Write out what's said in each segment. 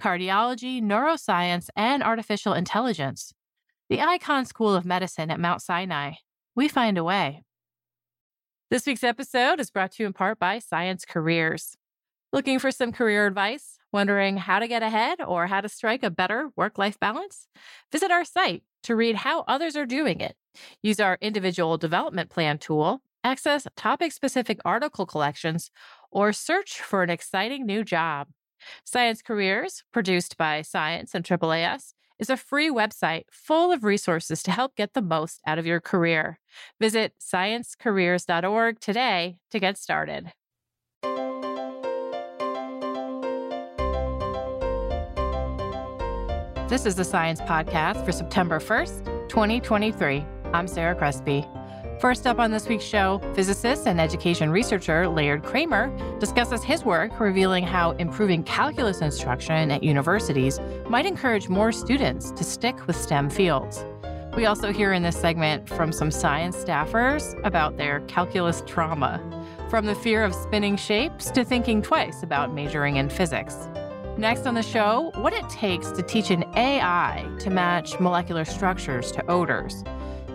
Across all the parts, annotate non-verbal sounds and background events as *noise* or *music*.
cardiology, neuroscience, and artificial intelligence. The Icahn School of Medicine at Mount Sinai. We find a way. This week's episode is brought to you in part by Science Careers. Looking for some career advice? Wondering how to get ahead or how to strike a better work life balance? Visit our site to read how others are doing it. Use our individual development plan tool, access topic specific article collections, or search for an exciting new job. Science Careers, produced by Science and AAAS, is a free website full of resources to help get the most out of your career. Visit sciencecareers.org today to get started. This is the Science Podcast for September 1st, 2023. I'm Sarah Crespi. First up on this week's show, physicist and education researcher Laird Kramer discusses his work revealing how improving calculus instruction at universities might encourage more students to stick with STEM fields. We also hear in this segment from some science staffers about their calculus trauma, from the fear of spinning shapes to thinking twice about majoring in physics. Next on the show, what it takes to teach an AI to match molecular structures to odors.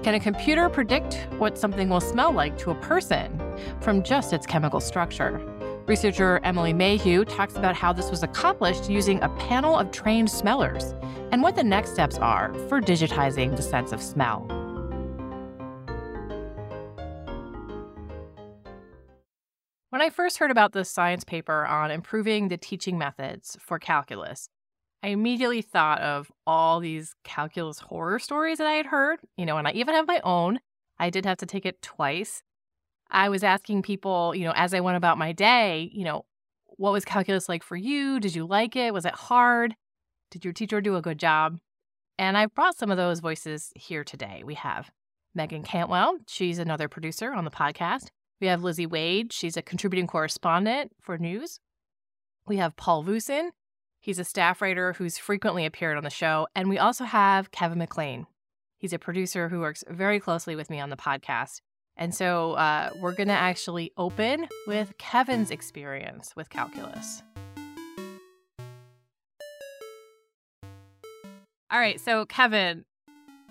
Can a computer predict what something will smell like to a person from just its chemical structure? Researcher Emily Mayhew talks about how this was accomplished using a panel of trained smellers and what the next steps are for digitizing the sense of smell. When I first heard about this science paper on improving the teaching methods for calculus, I immediately thought of all these calculus horror stories that I had heard, you know, and I even have my own. I did have to take it twice. I was asking people, you know, as I went about my day, you know, what was calculus like for you? Did you like it? Was it hard? Did your teacher do a good job? And I've brought some of those voices here today. We have Meagan Cantwell. She's another producer on the podcast. We have Lizzie Wade. She's a contributing correspondent for news. We have Paul Voosen. He's a staff writer who's frequently appeared on the show. And we also have Kevin McLean. He's a producer who works very closely with me on the podcast. And so uh, we're going to actually open with Kevin's experience with calculus. All right. So, Kevin,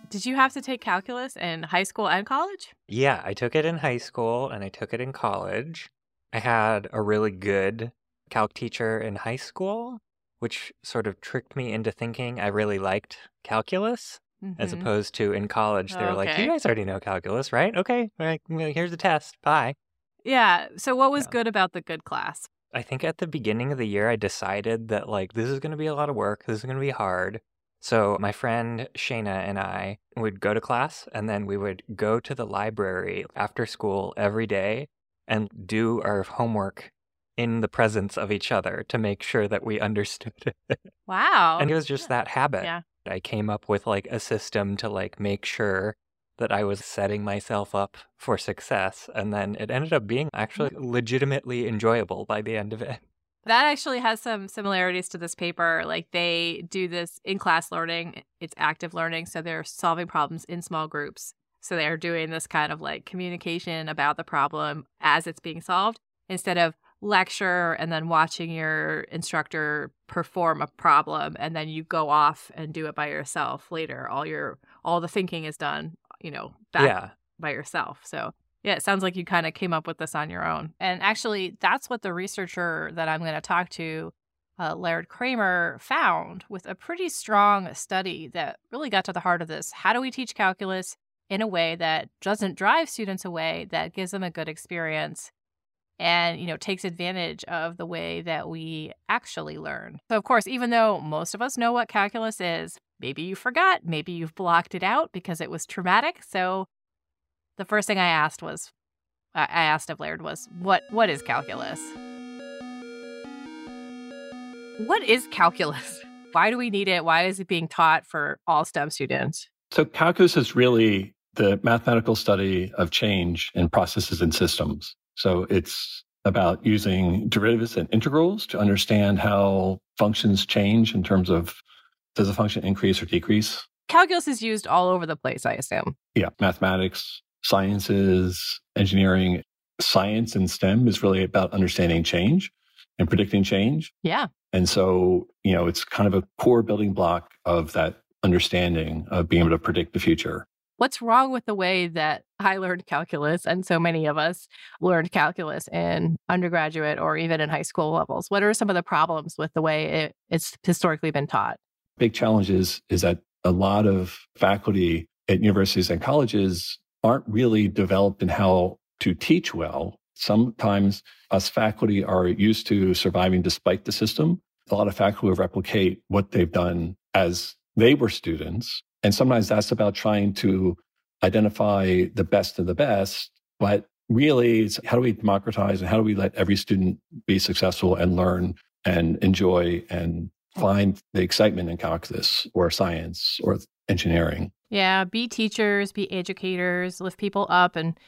did you have to take calculus in high school and college? Yeah, I took it in high school and I took it in college. I had a really good calc teacher in high school which sort of tricked me into thinking I really liked calculus. Mm-hmm. As opposed to in college, they were okay. like, "You guys already know calculus, right? Okay, right, here's the test. Bye." Yeah. So, what was yeah. good about the good class? I think at the beginning of the year, I decided that like this is going to be a lot of work. This is going to be hard. So my friend Shayna and I would go to class, and then we would go to the library after school every day and do our homework in the presence of each other to make sure that we understood *laughs* it. Wow. and it was just that habit. Yeah. I came up with like a system to like make sure that I was setting myself up for success. And then it ended up being mm. actually legitimately enjoyable by the end of it. That actually has some similarities to this paper. Like they do this in class learning, it's active learning. So they're solving problems in small groups. So they're doing this kind of like communication about the problem as it's being solved instead of lecture and then watching your instructor perform a problem and then you go off and do it by yourself later. All your all the thinking is done you know back yeah. by yourself. So yeah it sounds like you kind of came up with this on your own. And actually that's what the researcher that i'm going to talk to uh, laird kramer found with a pretty strong study that really got to the heart of this. How do we teach calculus in a way that doesn't drive students away that gives them a good experience and you know takes advantage of the way that we actually learn. So of course, even though most of us know what calculus is, maybe you forgot, maybe you've blocked it out because it was traumatic. So the first thing I asked was I asked of Laird was what what is calculus? What is calculus? *laughs* Why do we need it? Why is it being taught for all STEM students? So, calculus is really the mathematical study of change in processes and systems. So, it's about using derivatives and integrals to understand how functions change in terms of does a function increase or decrease? Calculus is used all over the place, I assume. Yeah, mathematics, sciences, engineering, science and STEM is really about understanding change and predicting change. Yeah. And so, you know, it's kind of a core building block of that understanding of being able to predict the future. What's wrong with the way that I learned calculus and so many of us learned calculus in undergraduate or even in high school levels? What are some of the problems with the way it, it's historically been taught? Big challenge is, is that a lot of faculty at universities and colleges aren't really developed in how to teach well. Sometimes us faculty are used to surviving despite the system. A lot of faculty replicate what they've done as they were students and sometimes that's about trying to identify the best of the best. But really, it's how do we democratize and how do we let every student be successful and learn and enjoy and find the excitement in calculus or science or engineering? Yeah, be teachers, be educators, lift people up and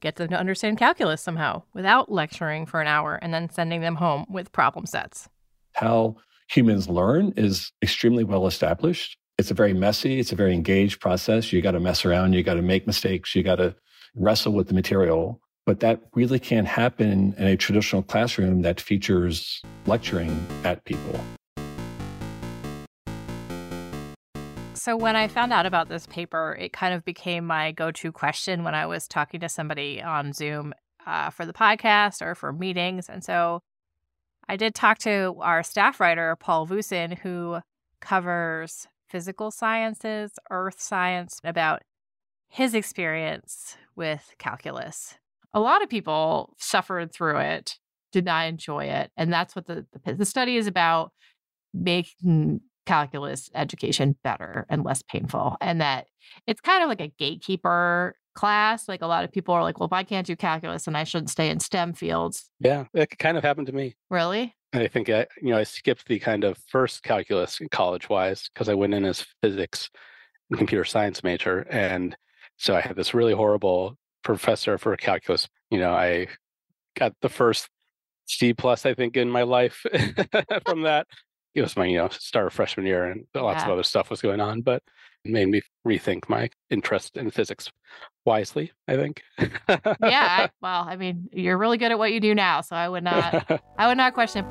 get them to understand calculus somehow without lecturing for an hour and then sending them home with problem sets. How humans learn is extremely well established. It's a very messy, it's a very engaged process. You got to mess around, you got to make mistakes, you got to wrestle with the material. But that really can't happen in a traditional classroom that features lecturing at people. So, when I found out about this paper, it kind of became my go to question when I was talking to somebody on Zoom uh, for the podcast or for meetings. And so I did talk to our staff writer, Paul Voosen, who covers physical sciences, earth science, about his experience with calculus. A lot of people suffered through it, did not enjoy it. And that's what the, the, the study is about making calculus education better and less painful. And that it's kind of like a gatekeeper class. Like a lot of people are like, well, if I can't do calculus, and I shouldn't stay in STEM fields. Yeah, it kind of happened to me. Really? I think I, you know, I skipped the kind of first calculus college wise because I went in as physics and computer science major. And so I had this really horrible professor for calculus. You know, I got the first C plus, I think, in my life *laughs* from that. It was my, you know, start of freshman year and lots yeah. of other stuff was going on, but it made me rethink my interest in physics wisely, I think. yeah. I, *laughs* well, I mean, you're really good at what you do now, so I would not *laughs* I would not question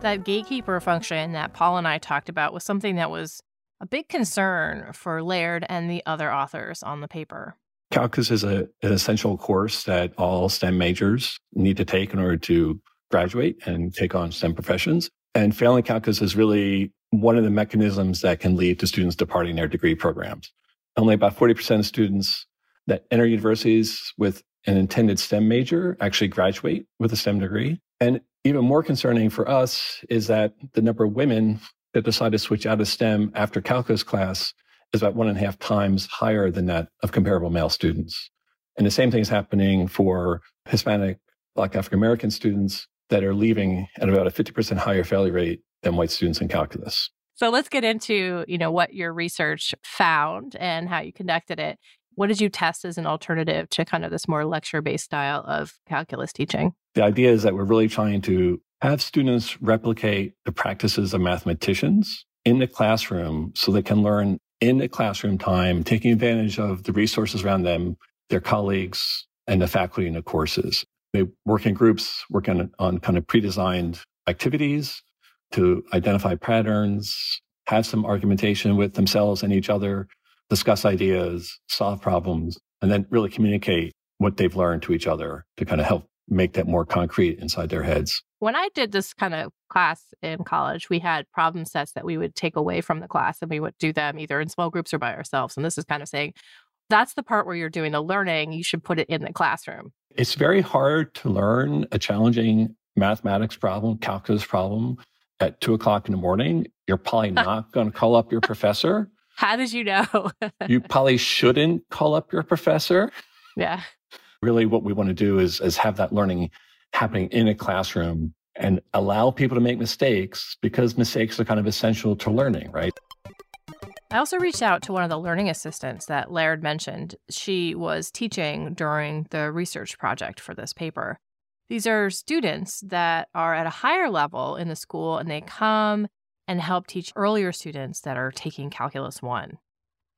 that gatekeeper function that Paul and I talked about was something that was a big concern for Laird and the other authors on the paper. Calculus is a, an essential course that all STEM majors need to take in order to graduate and take on STEM professions. And failing calculus is really one of the mechanisms that can lead to students departing their degree programs. Only about 40% of students that enter universities with an intended STEM major actually graduate with a STEM degree. And even more concerning for us is that the number of women that decide to switch out of STEM after calculus class is about one and a half times higher than that of comparable male students. And the same thing is happening for Hispanic, Black African American students that are leaving at about a 50% higher failure rate than white students in calculus. So let's get into, you know, what your research found and how you conducted it. What did you test as an alternative to kind of this more lecture-based style of calculus teaching? The idea is that we're really trying to have students replicate the practices of mathematicians in the classroom so they can learn in the classroom time, taking advantage of the resources around them, their colleagues, and the faculty in the courses. They work in groups, work on, on kind of pre-designed activities to identify patterns, have some argumentation with themselves and each other, discuss ideas, solve problems, and then really communicate what they've learned to each other to kind of help make that more concrete inside their heads. When I did this kind of class in college, we had problem sets that we would take away from the class and we would do them either in small groups or by ourselves. And this is kind of saying that's the part where you're doing the learning. You should put it in the classroom. It's very hard to learn a challenging mathematics problem, calculus problem at two o'clock in the morning. You're probably *laughs* not going to call up your professor. How did you know? you *laughs* probably shouldn't call up your professor. Yeah. Really, what we want to do is, is have that learning happening in a classroom and allow people to make mistakes because mistakes are kind of essential to learning, right? I also reached out to one of the learning assistants that Laird mentioned. She was teaching during the research project for this paper. These are students that are at a higher level in the school and they come and help teach earlier students that are taking Calculus 1.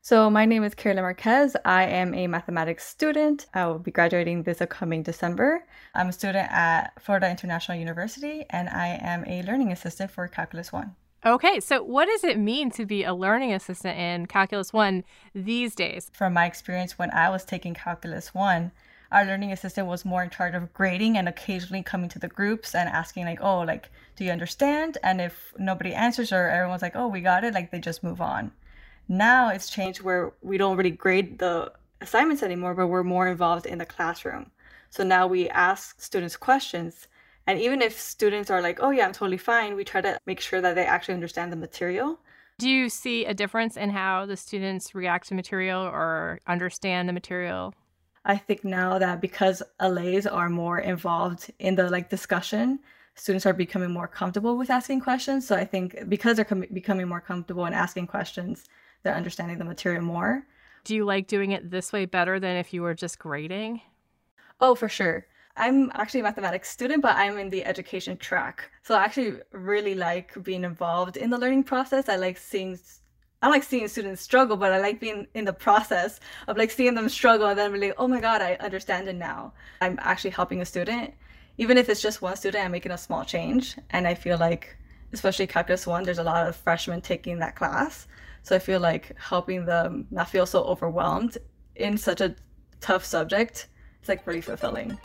So, my name is Carolyn Marquez. I am a mathematics student. I will be graduating this upcoming December. I'm a student at Florida International University and I am a learning assistant for Calculus 1. Okay, so what does it mean to be a learning assistant in Calculus 1 these days? From my experience when I was taking Calculus 1, our learning assistant was more in charge of grading and occasionally coming to the groups and asking like, "Oh, like, do you understand?" And if nobody answers or everyone's like, "Oh, we got it," like they just move on. Now it's changed where we don't really grade the assignments anymore, but we're more involved in the classroom. So now we ask students questions and even if students are like, oh, yeah, I'm totally fine, we try to make sure that they actually understand the material. Do you see a difference in how the students react to material or understand the material? I think now that because LAs are more involved in the like discussion, students are becoming more comfortable with asking questions. So I think because they're com- becoming more comfortable in asking questions, they're understanding the material more. Do you like doing it this way better than if you were just grading? Oh, for sure. I'm actually a mathematics student, but I'm in the education track. So I actually really like being involved in the learning process. I like seeing I like seeing students struggle, but I like being in the process of like seeing them struggle and then like oh my God, I understand it now. I'm actually helping a student. Even if it's just one student, I'm making a small change. And I feel like, especially Calculus 1, there's a lot of freshmen taking that class. So I feel like helping them not feel so overwhelmed in such a tough subject it's like really fulfilling.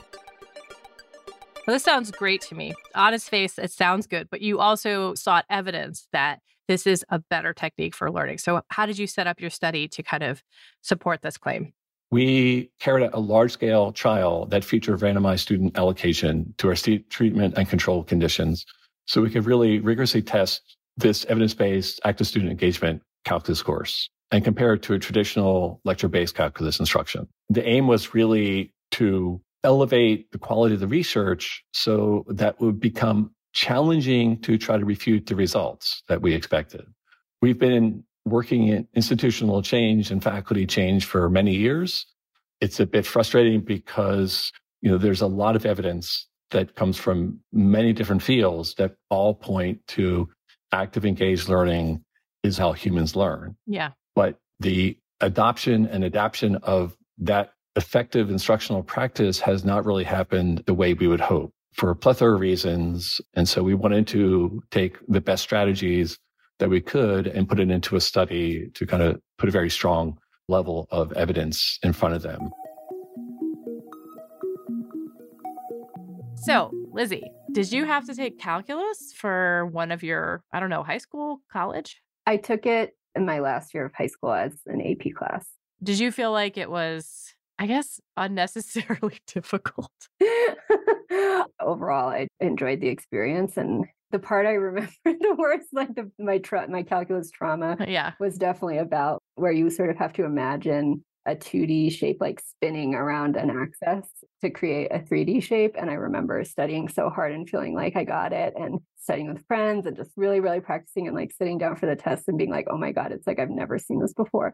This sounds great to me. On its face, it sounds good, but you also sought evidence that this is a better technique for learning. So, how did you set up your study to kind of support this claim? We carried out a large scale trial that featured randomized student allocation to our treatment and control conditions. So we could really rigorously test this evidence based active student engagement calculus course and compare it to a traditional lecture based calculus instruction. The aim was really to elevate the quality of the research so that would become challenging to try to refute the results that we expected. We've been working in institutional change and faculty change for many years. It's a bit frustrating because, you know, there's a lot of evidence that comes from many different fields that all point to active engaged learning is how humans learn. Yeah. But the adoption and adaptation of that effective instructional practice has not really happened the way we would hope for a plethora of reasons. And so we wanted to take the best strategies that we could and put it into a study to kind of put a very strong level of evidence in front of them. So, Lizzie, did you have to take calculus for one of your, I don't know, high school, college? I took it in my last year of high school as an AP class. Did you feel like it was I guess, unnecessarily *laughs* difficult. *laughs* Overall, I enjoyed the experience and the part I remember *laughs* the worst, like the, my tra- my calculus trauma, uh, yeah, was definitely about where you sort of have to imagine a 2D shape like spinning around an axis to create a 3D shape. And I remember studying so hard and feeling like I got it and studying with friends and just really, really practicing and like sitting down for the test and being like, oh my God, it's like I've never seen this before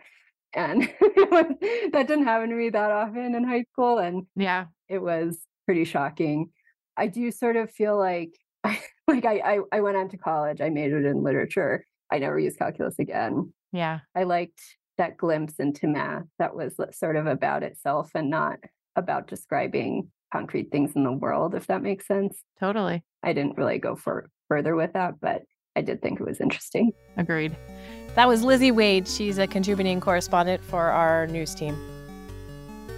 and *laughs* that didn't happen to me that often in high school and yeah. it was pretty shocking. I do sort of feel like *laughs* like I, I i went on to college i majored in literature i never used calculus again. Yeah. I liked that glimpse into math that was sort of about itself and not about describing concrete things in the world if that makes sense. Totally. I didn't really go for further with that but i did think it was interesting. Agreed that was Lizzie Wade. She's a contributing correspondent for our news team.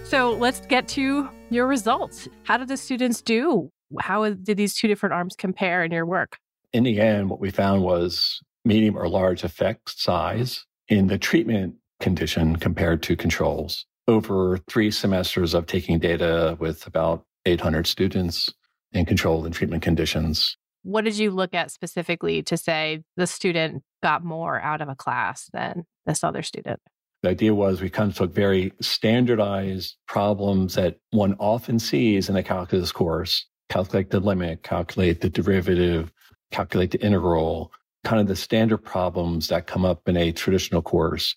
So let's get to your results. How did the students do? How did these two different arms compare in your work? In the end, what we found was medium or large effect size in the treatment condition compared to controls. Over three semesters of taking data with about 800 students in controlled and treatment conditions, what did you look at specifically to say the student got more out of a class than this other student? The idea was we kind of took very standardized problems that one often sees in a calculus course calculate the limit, calculate the derivative, calculate the integral, kind of the standard problems that come up in a traditional course.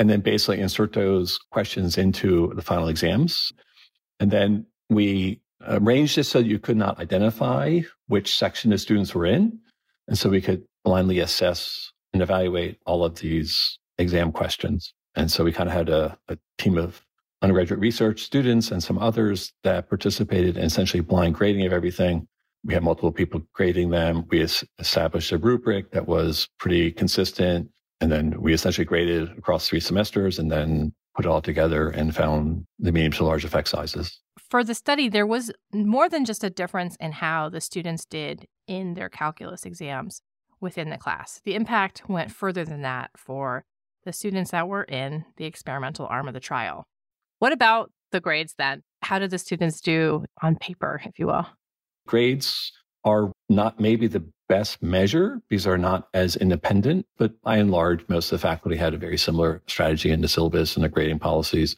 And then basically insert those questions into the final exams. And then we Uh, arranged it so you could not identify which section the students were in. And so we could blindly assess and evaluate all of these exam questions. And so we kind of had a, a team of undergraduate research students and some others that participated in essentially blind grading of everything. We had multiple people grading them. We established a rubric that was pretty consistent. And then we essentially graded across three semesters and then put it all together and found the medium to large effect sizes. For the study, there was more than just a difference in how the students did in their calculus exams within the class. The impact went further than that for the students that were in the experimental arm of the trial. What about the grades then? How did the students do on paper, if you will? Grades are not maybe the best measure. These are not as independent, but by and large, most of the faculty had a very similar strategy in the syllabus and the grading policies.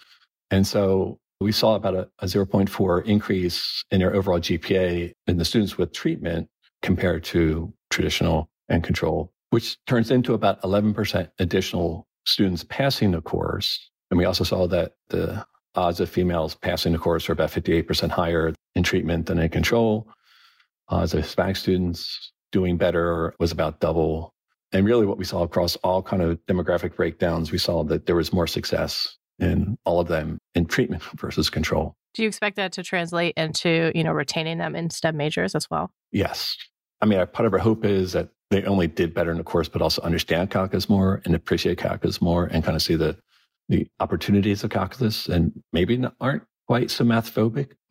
And so we saw about a, a 0.4 increase in their overall GPA in the students with treatment compared to traditional and control, which turns into about 11% additional students passing the course. And we also saw that the odds of females passing the course are about 58% higher in treatment than in control. Odds of Hispanic students doing better was about double. And really what we saw across all kind of demographic breakdowns, we saw that there was more success in all of them in treatment *laughs* versus control. Do you expect that to translate into, you know, retaining them in STEM majors as well? Yes. I mean, part of our hope is that they only did better in the course, but also understand calculus more and appreciate calculus more and kind of see the the opportunities of calculus and maybe not, aren't quite so math phobic. *laughs*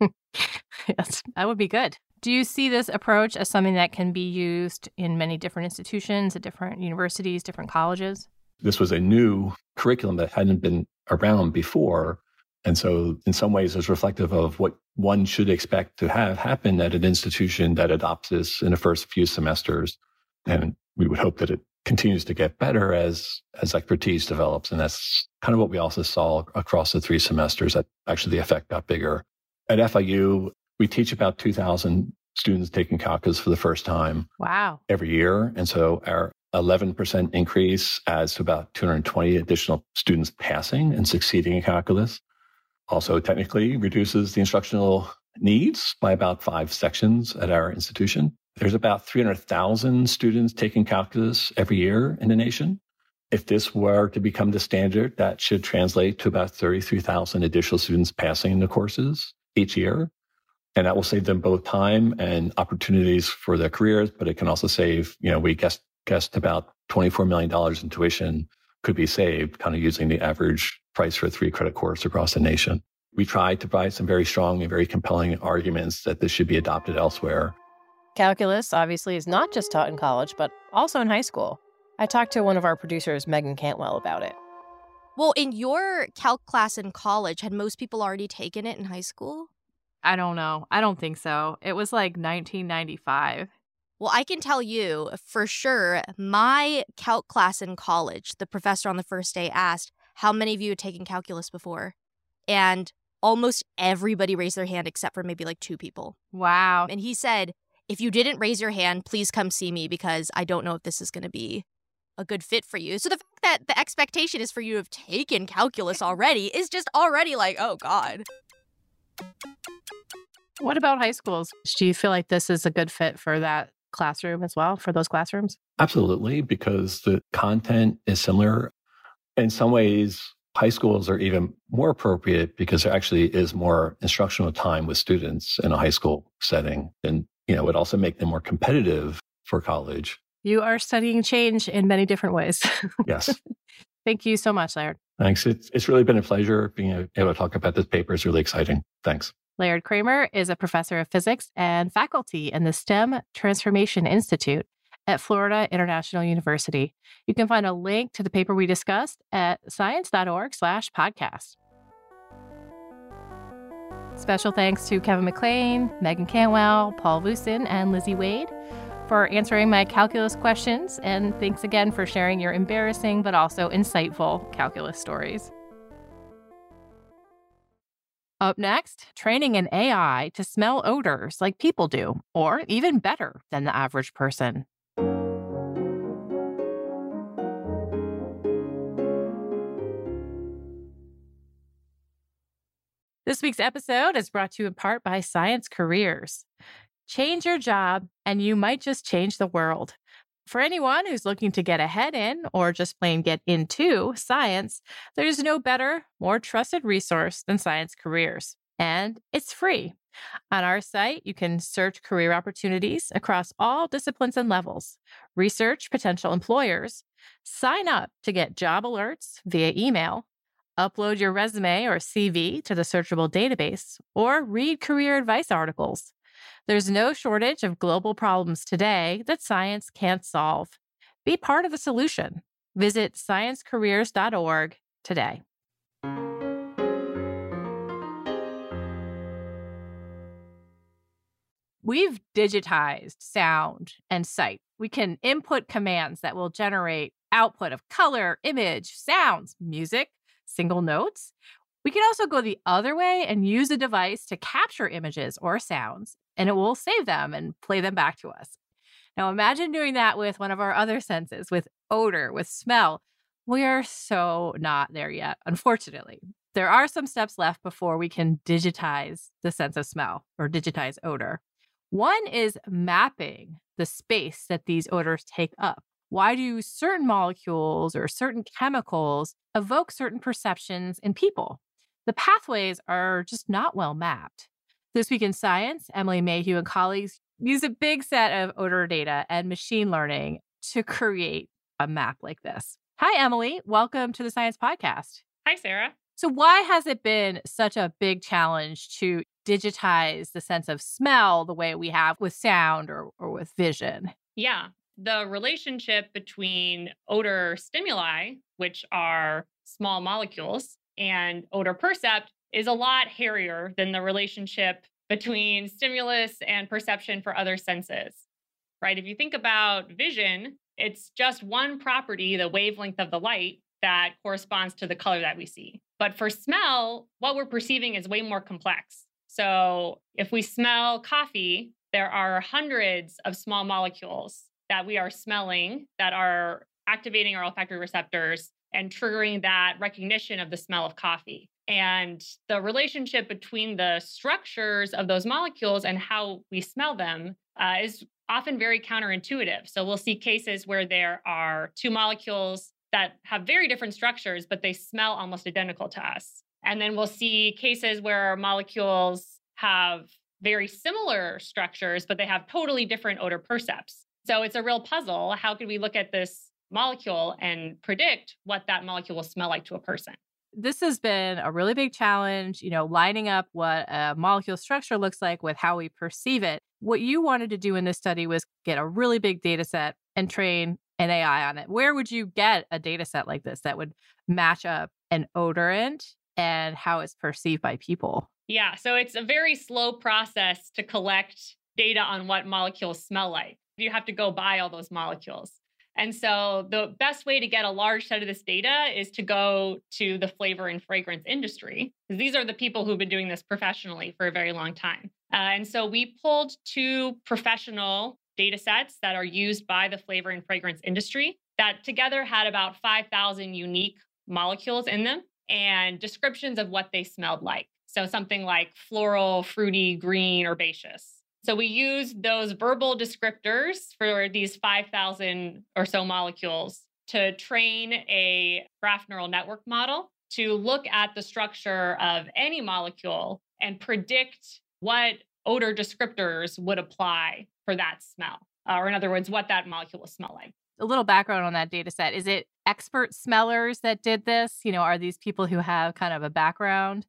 yes, that would be good. Do you see this approach as something that can be used in many different institutions, at different universities, different colleges? This was a new curriculum that hadn't been around before. And so, in some ways, it's reflective of what one should expect to have happen at an institution that adopts this in the first few semesters. And we would hope that it continues to get better as as expertise develops. And that's kind of what we also saw across the three semesters that actually the effect got bigger. At FIU, we teach about 2,000 students taking calculus for the first time. Wow. Every year. And so our 11% increase adds to about 220 additional students passing and succeeding in calculus. Also, technically reduces the instructional needs by about five sections at our institution. There's about 300,000 students taking calculus every year in the nation. If this were to become the standard, that should translate to about 33,000 additional students passing the courses each year. And that will save them both time and opportunities for their careers, but it can also save, you know, we guessed, guessed about $24 million in tuition could be saved kind of using the average price for a three credit course across the nation. We tried to provide some very strong and very compelling arguments that this should be adopted elsewhere. Calculus obviously is not just taught in college, but also in high school. I talked to one of our producers, Meagan Cantwell, about it. Well, in your calc class in college, had most people already taken it in high school? I don't know. I don't think so. It was like 1995. Well, I can tell you for sure, my calc class in college, the professor on the first day asked, How many of you had taken calculus before? And almost everybody raised their hand except for maybe like two people. Wow. And he said, if you didn't raise your hand, please come see me because I don't know if this is going to be a good fit for you. So the fact that the expectation is for you to have taken calculus *laughs* already is just already like, oh God. What about high schools? Do you feel like this is a good fit for that classroom as well, for those classrooms? Absolutely, because the content is similar. In some ways, high schools are even more appropriate because there actually is more instructional time with students in a high school setting. And you know, would also make them more competitive for college. You are studying change in many different ways. Yes. *laughs* Thank you so much, Laird. Thanks. It's, it's really been a pleasure being able to talk about this paper. It's really exciting. Thanks. Laird Kramer is a professor of physics and faculty in the STEM Transformation Institute at Florida International University. You can find a link to the paper we discussed at science.org slash podcast. Special thanks to Kevin McLean, Meagan Cantwell, Paul Voosen, and Lizzie Wade for answering my calculus questions. And thanks again for sharing your embarrassing but also insightful calculus stories. Up next, training an AI to smell odors like people do, or even better than the average person. This week's episode is brought to you in part by Science Careers. Change your job, and you might just change the world. For anyone who's looking to get ahead in or just plain get into science, there's no better, more trusted resource than Science Careers. And it's free. On our site, you can search career opportunities across all disciplines and levels, research potential employers, sign up to get job alerts via email, upload your resume or CV to the searchable database, or read career advice articles. There's no shortage of global problems today that science can't solve. Be part of the solution. Visit sciencecareers.org today. We've digitized sound and sight. We can input commands that will generate output of color, image, sounds, music, single notes. We can also go the other way and use a device to capture images or sounds, and it will save them and play them back to us. Now, imagine doing that with one of our other senses, with odor, with smell. We are so not there yet, unfortunately. There are some steps left before we can digitize the sense of smell or digitize odor. One is mapping the space that these odors take up. Why do certain molecules or certain chemicals evoke certain perceptions in people? The pathways are just not well mapped. This week in science, Emily Mayhew and colleagues use a big set of odor data and machine learning to create a map like this. Hi, Emily. Welcome to the Science Podcast. Hi, Sarah. So, why has it been such a big challenge to digitize the sense of smell the way we have with sound or, or with vision? Yeah the relationship between odor stimuli, which are small molecules, and odor percept is a lot hairier than the relationship between stimulus and perception for other senses. Right? If you think about vision, it's just one property, the wavelength of the light, that corresponds to the color that we see. But for smell, what we're perceiving is way more complex. So if we smell coffee, there are hundreds of small molecules that we are smelling that are activating our olfactory receptors and triggering that recognition of the smell of coffee. And the relationship between the structures of those molecules and how we smell them uh, is often very counterintuitive. So we'll see cases where there are two molecules that have very different structures, but they smell almost identical to us. And then we'll see cases where molecules have very similar structures, but they have totally different odor percepts. So it's a real puzzle. How could we look at this molecule and predict what that molecule will smell like to a person? This has been a really big challenge, you know, lining up what a molecule structure looks like with how we perceive it. What you wanted to do in this study was get a really big data set and train an AI on it. Where would you get a data set like this that would match up an odorant and how it's perceived by people? Yeah, so it's a very slow process to collect data on what molecules smell like you have to go buy all those molecules. And so the best way to get a large set of this data is to go to the flavor and fragrance industry, because these are the people who've been doing this professionally for a very long time. Uh, and so we pulled two professional data sets that are used by the flavor and fragrance industry that together had about 5,000 unique molecules in them and descriptions of what they smelled like. So something like floral, fruity, green, herbaceous. So we use those verbal descriptors for these 5,000 or so molecules to train a graph neural network model to look at the structure of any molecule and predict what odor descriptors would apply for that smell. Uh, or in other words, what that molecule will smell like. A little background on that data set. Is it expert smellers that did this? You know, are these people who have kind of a background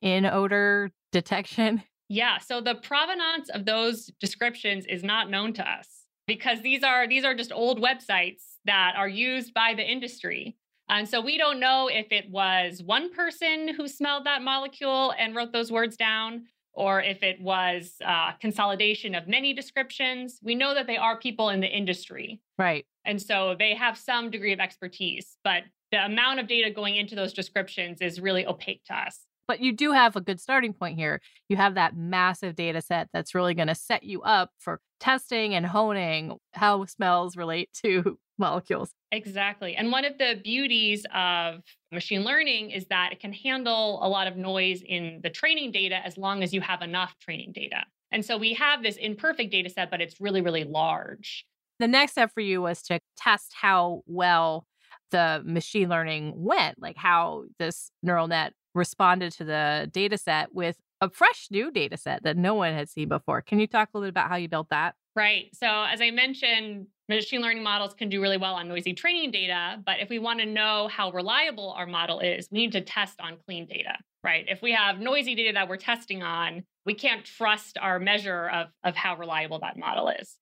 in odor detection? *laughs* Yeah, so the provenance of those descriptions is not known to us because these are these are just old websites that are used by the industry. And so we don't know if it was one person who smelled that molecule and wrote those words down or if it was a consolidation of many descriptions. We know that they are people in the industry. Right. And so they have some degree of expertise, but the amount of data going into those descriptions is really opaque to us. But you do have a good starting point here. You have that massive data set that's really going to set you up for testing and honing how smells relate to *laughs* molecules. Exactly. And one of the beauties of machine learning is that it can handle a lot of noise in the training data as long as you have enough training data. And so we have this imperfect data set, but it's really, really large. The next step for you was to test how well the machine learning went, like how this neural net responded to the data set with a fresh new data set that no one had seen before. Can you talk a little bit about how you built that? Right. So, as I mentioned, machine learning models can do really well on noisy training data. But if we want to know how reliable our model is, we need to test on clean data, right? If we have noisy data that we're testing on, we can't trust our measure of, of how reliable that model is.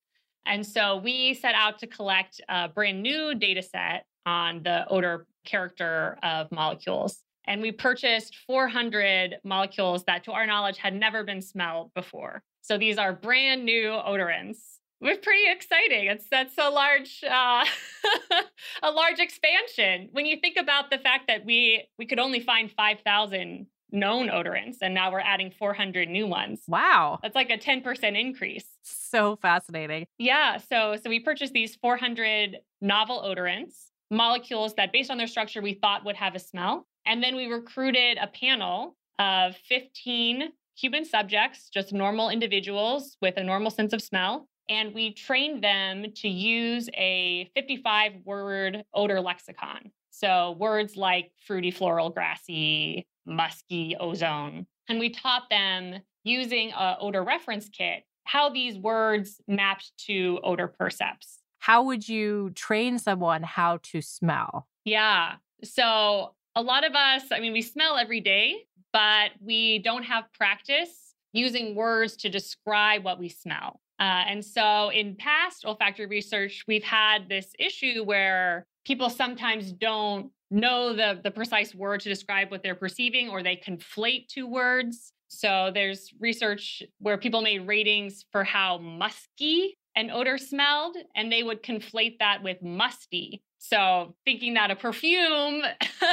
And so we set out to collect a brand new data set on the odor character of molecules. And we purchased 400 molecules that, to our knowledge, had never been smelled before. So these are brand new odorants. It's pretty exciting. It's that's a large uh, *laughs* a large expansion when you think about the fact that we we could only find 5,000 known odorants and now we're adding 400 new ones. Wow. That's like a 10% increase. So fascinating. Yeah, so so we purchased these 400 novel odorants, molecules that based on their structure we thought would have a smell. And then we recruited a panel of 15 human subjects, just normal individuals with a normal sense of smell. And we trained them to use a 55 word odor lexicon. So words like fruity, floral, grassy, musky, ozone. And we taught them using a odor reference kit how these words mapped to odor percepts. How would you train someone how to smell? Yeah. So a lot of us, I mean, we smell every day, but we don't have practice using words to describe what we smell. Uh, and so in past olfactory research, we've had this issue where people sometimes don't know the, the precise word to describe what they're perceiving or they conflate two words. So there's research where people made ratings for how musky an odor smelled, and they would conflate that with musty. So thinking that a perfume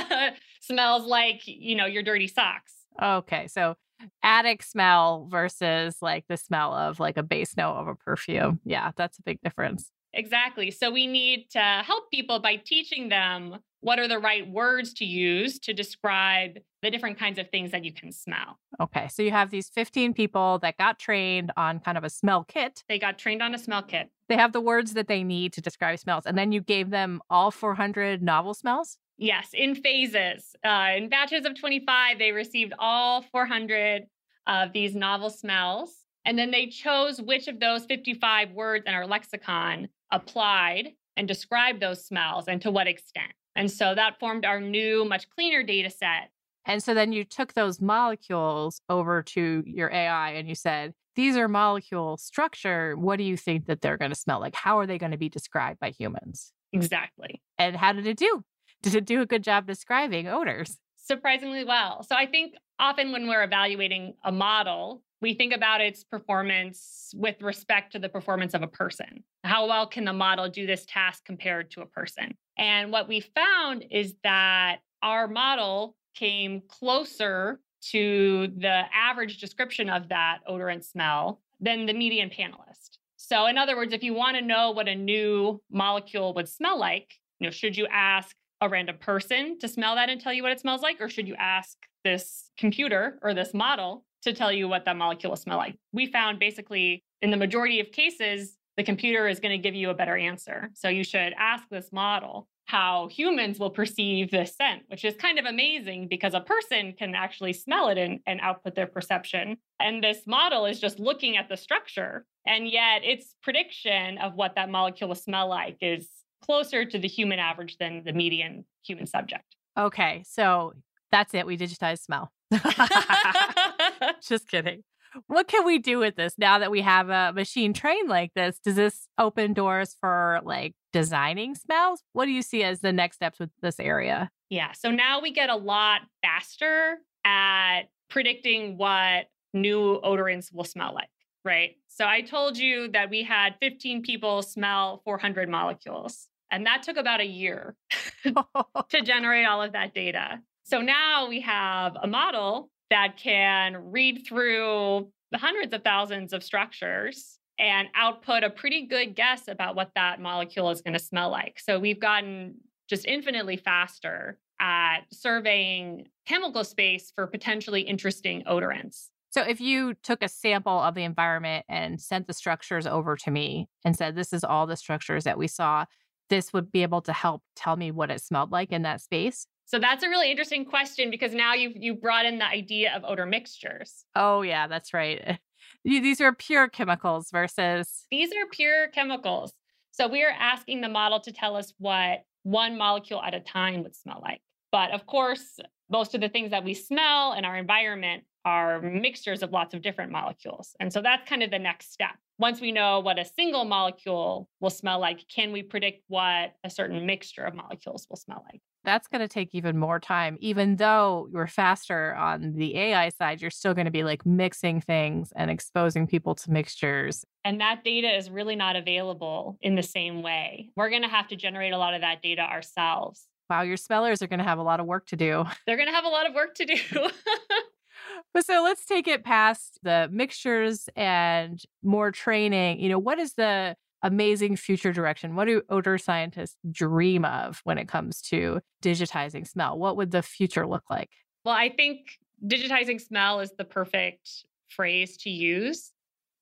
*laughs* smells like, you know, your dirty socks. Okay. So attic smell versus like the smell of like a base note of a perfume. Yeah, that's a big difference. Exactly. So we need to help people by teaching them what are the right words to use to describe the different kinds of things that you can smell. Okay. So you have these 15 people that got trained on kind of a smell kit. They got trained on a smell kit. They have the words that they need to describe smells. And then you gave them all 400 novel smells? Yes, in phases. Uh, in batches of 25, they received all 400 of these novel smells. And then they chose which of those 55 words in our lexicon applied and described those smells and to what extent. And so that formed our new, much cleaner data set. And so then you took those molecules over to your AI and you said, these are molecule structure. What do you think that they're going to smell like? How are they going to be described by humans? Exactly. And how did it do? *laughs* Did it do a good job describing odors? Surprisingly well. So I think often when we're evaluating a model, we think about its performance with respect to the performance of a person. How well can the model do this task compared to a person? And what we found is that our model came closer to the average description of that odor and smell than the median panelist. So, in other words, if you want to know what a new molecule would smell like, you know, should you ask a random person to smell that and tell you what it smells like, or should you ask this computer or this model to tell you what that molecule will smell like? We found basically in the majority of cases, the computer is going to give you a better answer. So you should ask this model how humans will perceive this scent, which is kind of amazing because a person can actually smell it and, and output their perception. And this model is just looking at the structure. And yet its prediction of what that molecule will smell like is closer to the human average than the median human subject. Okay. So that's it. We digitized smell. *laughs* Just kidding. What can we do with this now that we have a machine trained like this? Does this open doors for like designing smells? What do you see as the next steps with this area? Yeah. So now we get a lot faster at predicting what new odorants will smell like, right? So I told you that we had 15 people smell 400 molecules. And that took about a year *laughs* to generate all of that data. So now we have a model that can read through the hundreds of thousands of structures and output a pretty good guess about what that molecule is going to smell like. So we've gotten just infinitely faster at surveying chemical space for potentially interesting odorants. So if you took a sample of the environment and sent the structures over to me and said, this is all the structures that we saw, this would be able to help tell me what it smelled like in that space? So that's a really interesting question because now you've you brought in the idea of odor mixtures. Oh yeah, that's right. *laughs* These are pure chemicals versus These are pure chemicals. So we are asking the model to tell us what one molecule at a time would smell like. But of course, most of the things that we smell in our environment are mixtures of lots of different molecules. And so that's kind of the next step. Once we know what a single molecule will smell like, can we predict what a certain mixture of molecules will smell like? That's going to take even more time. Even though you're faster on the AI side, you're still going to be like mixing things and exposing people to mixtures. And that data is really not available in the same way. We're going to have to generate a lot of that data ourselves. Wow, your smellers are going to have a lot of work to do. They're going to have a lot of work to do. *laughs* but so let's take it past the mixtures and more training. You know, what is the amazing future direction? What do odor scientists dream of when it comes to digitizing smell? What would the future look like? Well, I think digitizing smell is the perfect phrase to use.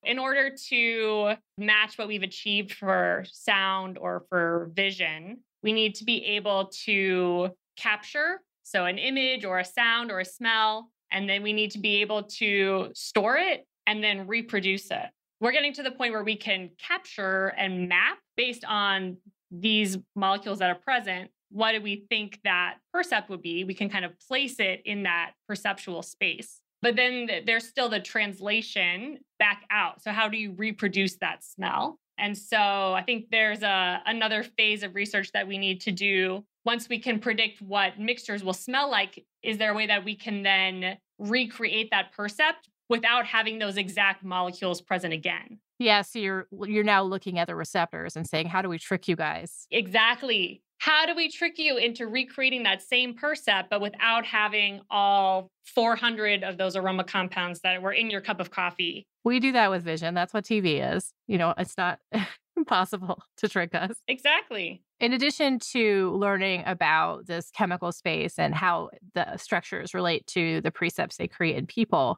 In order to match what we've achieved for sound or for vision, we need to be able to capture so an image or a sound or a smell and then we need to be able to store it and then reproduce it. We're getting to the point where we can capture and map based on these molecules that are present. What do we think that percept would be? We can kind of place it in that perceptual space. But then there's still the translation back out. So, how do you reproduce that smell? And so I think there's a, another phase of research that we need to do. Once we can predict what mixtures will smell like, is there a way that we can then recreate that percept without having those exact molecules present again? Yeah, so you're you're now looking at the receptors and saying, how do we trick you guys? Exactly. How do we trick you into recreating that same percept, but without having all 400 of those aroma compounds that were in your cup of coffee? We do that with vision. That's what TV is. You know, it's not *laughs* impossible to trick us. Exactly. In addition to learning about this chemical space and how the structures relate to the precepts they create in people,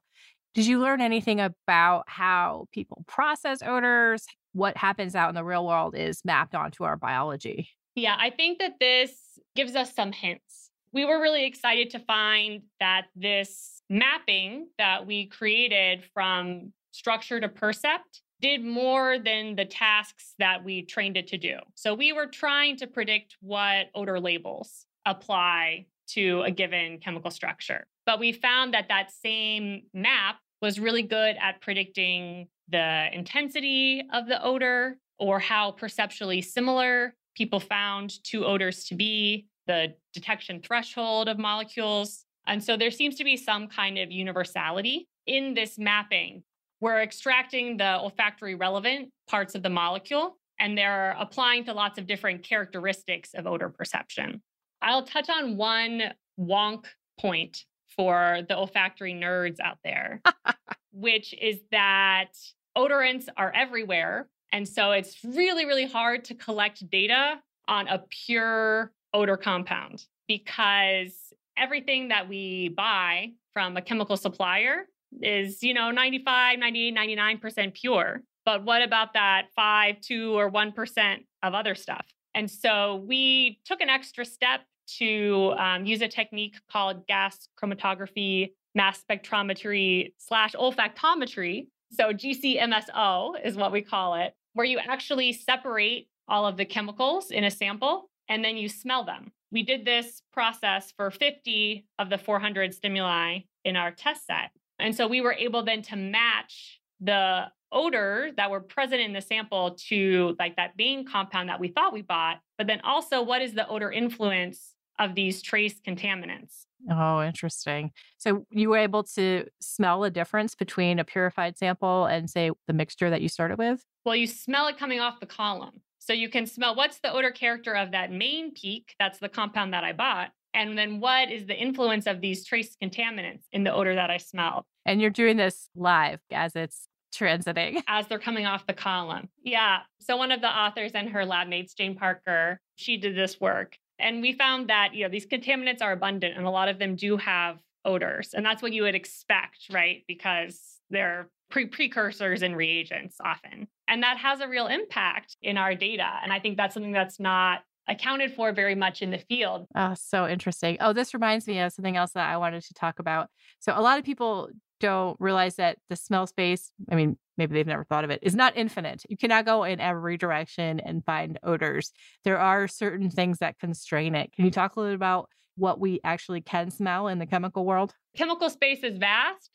did you learn anything about how people process odors? What happens out in the real world is mapped onto our biology. Yeah, I think that this gives us some hints. We were really excited to find that this mapping that we created from structure to percept did more than the tasks that we trained it to do. So we were trying to predict what odor labels apply to a given chemical structure. But we found that that same map was really good at predicting the intensity of the odor or how perceptually similar people found two odors to be, the detection threshold of molecules. And so there seems to be some kind of universality in this mapping. We're extracting the olfactory relevant parts of the molecule, and they're applying to lots of different characteristics of odor perception. I'll touch on one wonk point for the olfactory nerds out there, *laughs* which is that odorants are everywhere and so it's really, really hard to collect data on a pure odor compound because everything that we buy from a chemical supplier is, you know, 95, 98, 99% pure. But what about that 5, 2, or 1% of other stuff? And so we took an extra step to um, use a technique called gas chromatography, mass spectrometry slash olfactometry, so GCMSO is what we call it, where you actually separate all of the chemicals in a sample and then you smell them. We did this process for 50 of the 400 stimuli in our test set. And so we were able then to match the odor that were present in the sample to like that main compound that we thought we bought, but then also what is the odor influence of these trace contaminants. Oh, interesting. So you were able to smell a difference between a purified sample and, say, the mixture that you started with? Well, you smell it coming off the column. So you can smell what's the odor character of that main peak, that's the compound that I bought. And then what is the influence of these trace contaminants in the odor that I smell? And you're doing this live as it's transiting. *laughs* As they're coming off the column. Yeah. So one of the authors and her lab mates, Jane Parker, she did this work. And we found that, you know, these contaminants are abundant and a lot of them do have odors. And that's what you would expect, right? Because they're pre- precursors and reagents often. And that has a real impact in our data. And I think that's something that's not accounted for very much in the field. Oh, so interesting. Oh, this reminds me of something else that I wanted to talk about. So, a lot of people don't realize that the smell space, I mean, maybe they've never thought of it, is not infinite. You cannot go in every direction and find odors. There are certain things that constrain it. Can you talk a little about what we actually can smell in the chemical world? Chemical space is vast,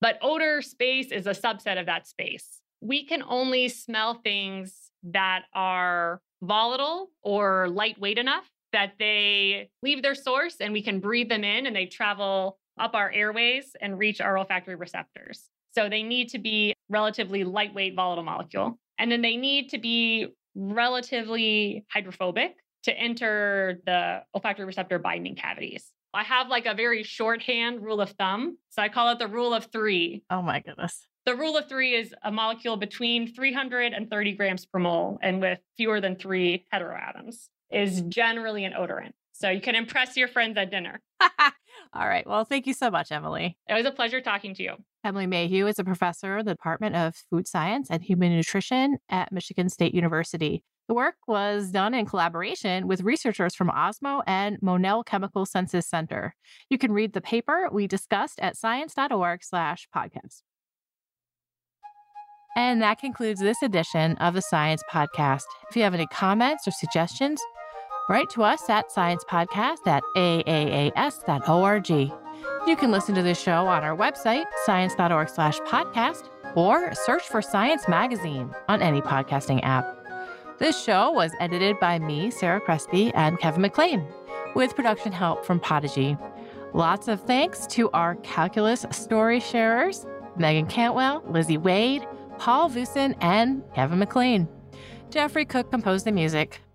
but odor space is a subset of that space. We can only smell things that are volatile or lightweight enough that they leave their source and we can breathe them in and they travel up our airways and reach our olfactory receptors. So they need to be relatively lightweight volatile molecule. And then they need to be relatively hydrophobic to enter the olfactory receptor binding cavities. I have like a very shorthand rule of thumb. So I call it the rule of three. Oh my goodness. The rule of three is a molecule between 300 and 30 grams per mole and with fewer than three heteroatoms is generally an odorant. So you can impress your friends at dinner. *laughs* All right. Well, thank you so much, Emily. It was a pleasure talking to you. Emily Mayhew is a professor of the Department of Food Science and Human Nutrition at Michigan State University. The work was done in collaboration with researchers from Osmo and Monell Chemical Senses Center. You can read the paper we discussed at science.org/podcast. And that concludes this edition of the Science Podcast. If you have any comments or suggestions, write to us at sciencepodcast at aaas.org. You can listen to this show on our website, science.org slash podcast, or search for Science Magazine on any podcasting app. This show was edited by me, Sarah Crespi, and Kevin McLean, with production help from Podigy. Lots of thanks to our calculus story sharers, Meagan Cantwell, Lizzie Wade, Paul Voosen, and Kevin McLean. Jeffrey Cook composed the music.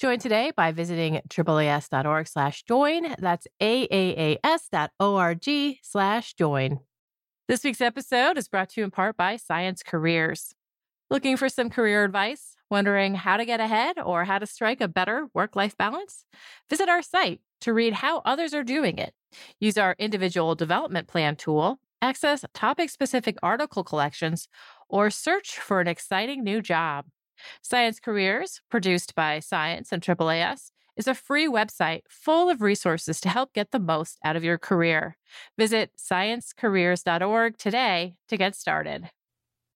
Join today by visiting AAAS.org slash join. That's AAAS.org slash join. This week's episode is brought to you in part by Science Careers. Looking for some career advice? Wondering how to get ahead or how to strike a better work life balance? Visit our site to read how others are doing it. Use our individual development plan tool, access topic specific article collections, or search for an exciting new job. Science Careers, produced by Science and AAAS, is a free website full of resources to help get the most out of your career. Visit sciencecareers.org today to get started.